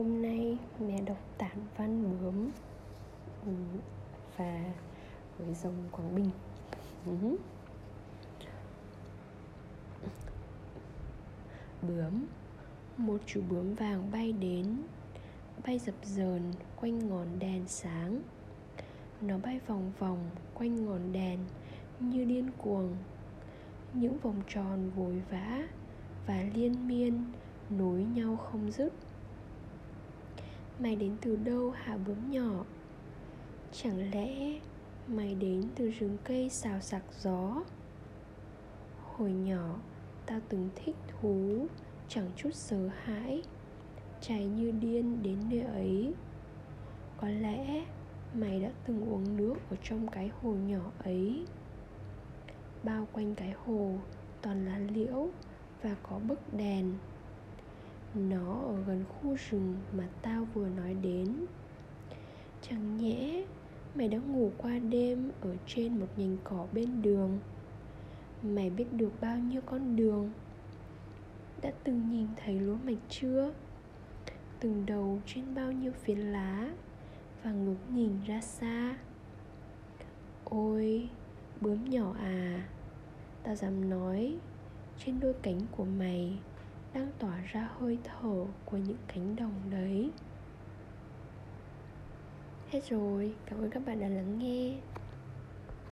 hôm nay mẹ đọc tản văn bướm ừ, và với dòng Quảng Bình. Ừ bướm, Một chú bướm vàng bay đến, Bay dập dờn quanh ngọn đèn sáng. Nó bay vòng vòng quanh ngọn đèn Như điên cuồng. Những vòng tròn vội vã Và liên miên Nối nhau không dứt. Mày đến từ đâu hả bướm nhỏ? Chẳng lẽ mày đến từ rừng cây xào sạc gió? Hồi nhỏ, tao từng thích thú, Chẳng chút sợ hãi Chạy như điên đến nơi ấy. Có lẽ mày đã từng uống nước ở trong cái hồ nhỏ ấy. Bao quanh cái hồ toàn là liễu và có bức đèn nó ở gần khu rừng mà tao vừa nói đến. Chẳng nhẽ mày đã ngủ qua đêm ở trên một nhành cỏ bên đường. Mày biết được bao nhiêu con đường? Đã từng nhìn thấy lúa mạch chưa? Từng đầu trên bao nhiêu phiến lá Và ngước nhìn ra xa? Ôi, bướm nhỏ à Tao dám nói Trên đôi cánh của mày đang tỏa ra hơi thở của những cánh đồng đấy. Hết rồi, cảm ơn các bạn đã lắng nghe.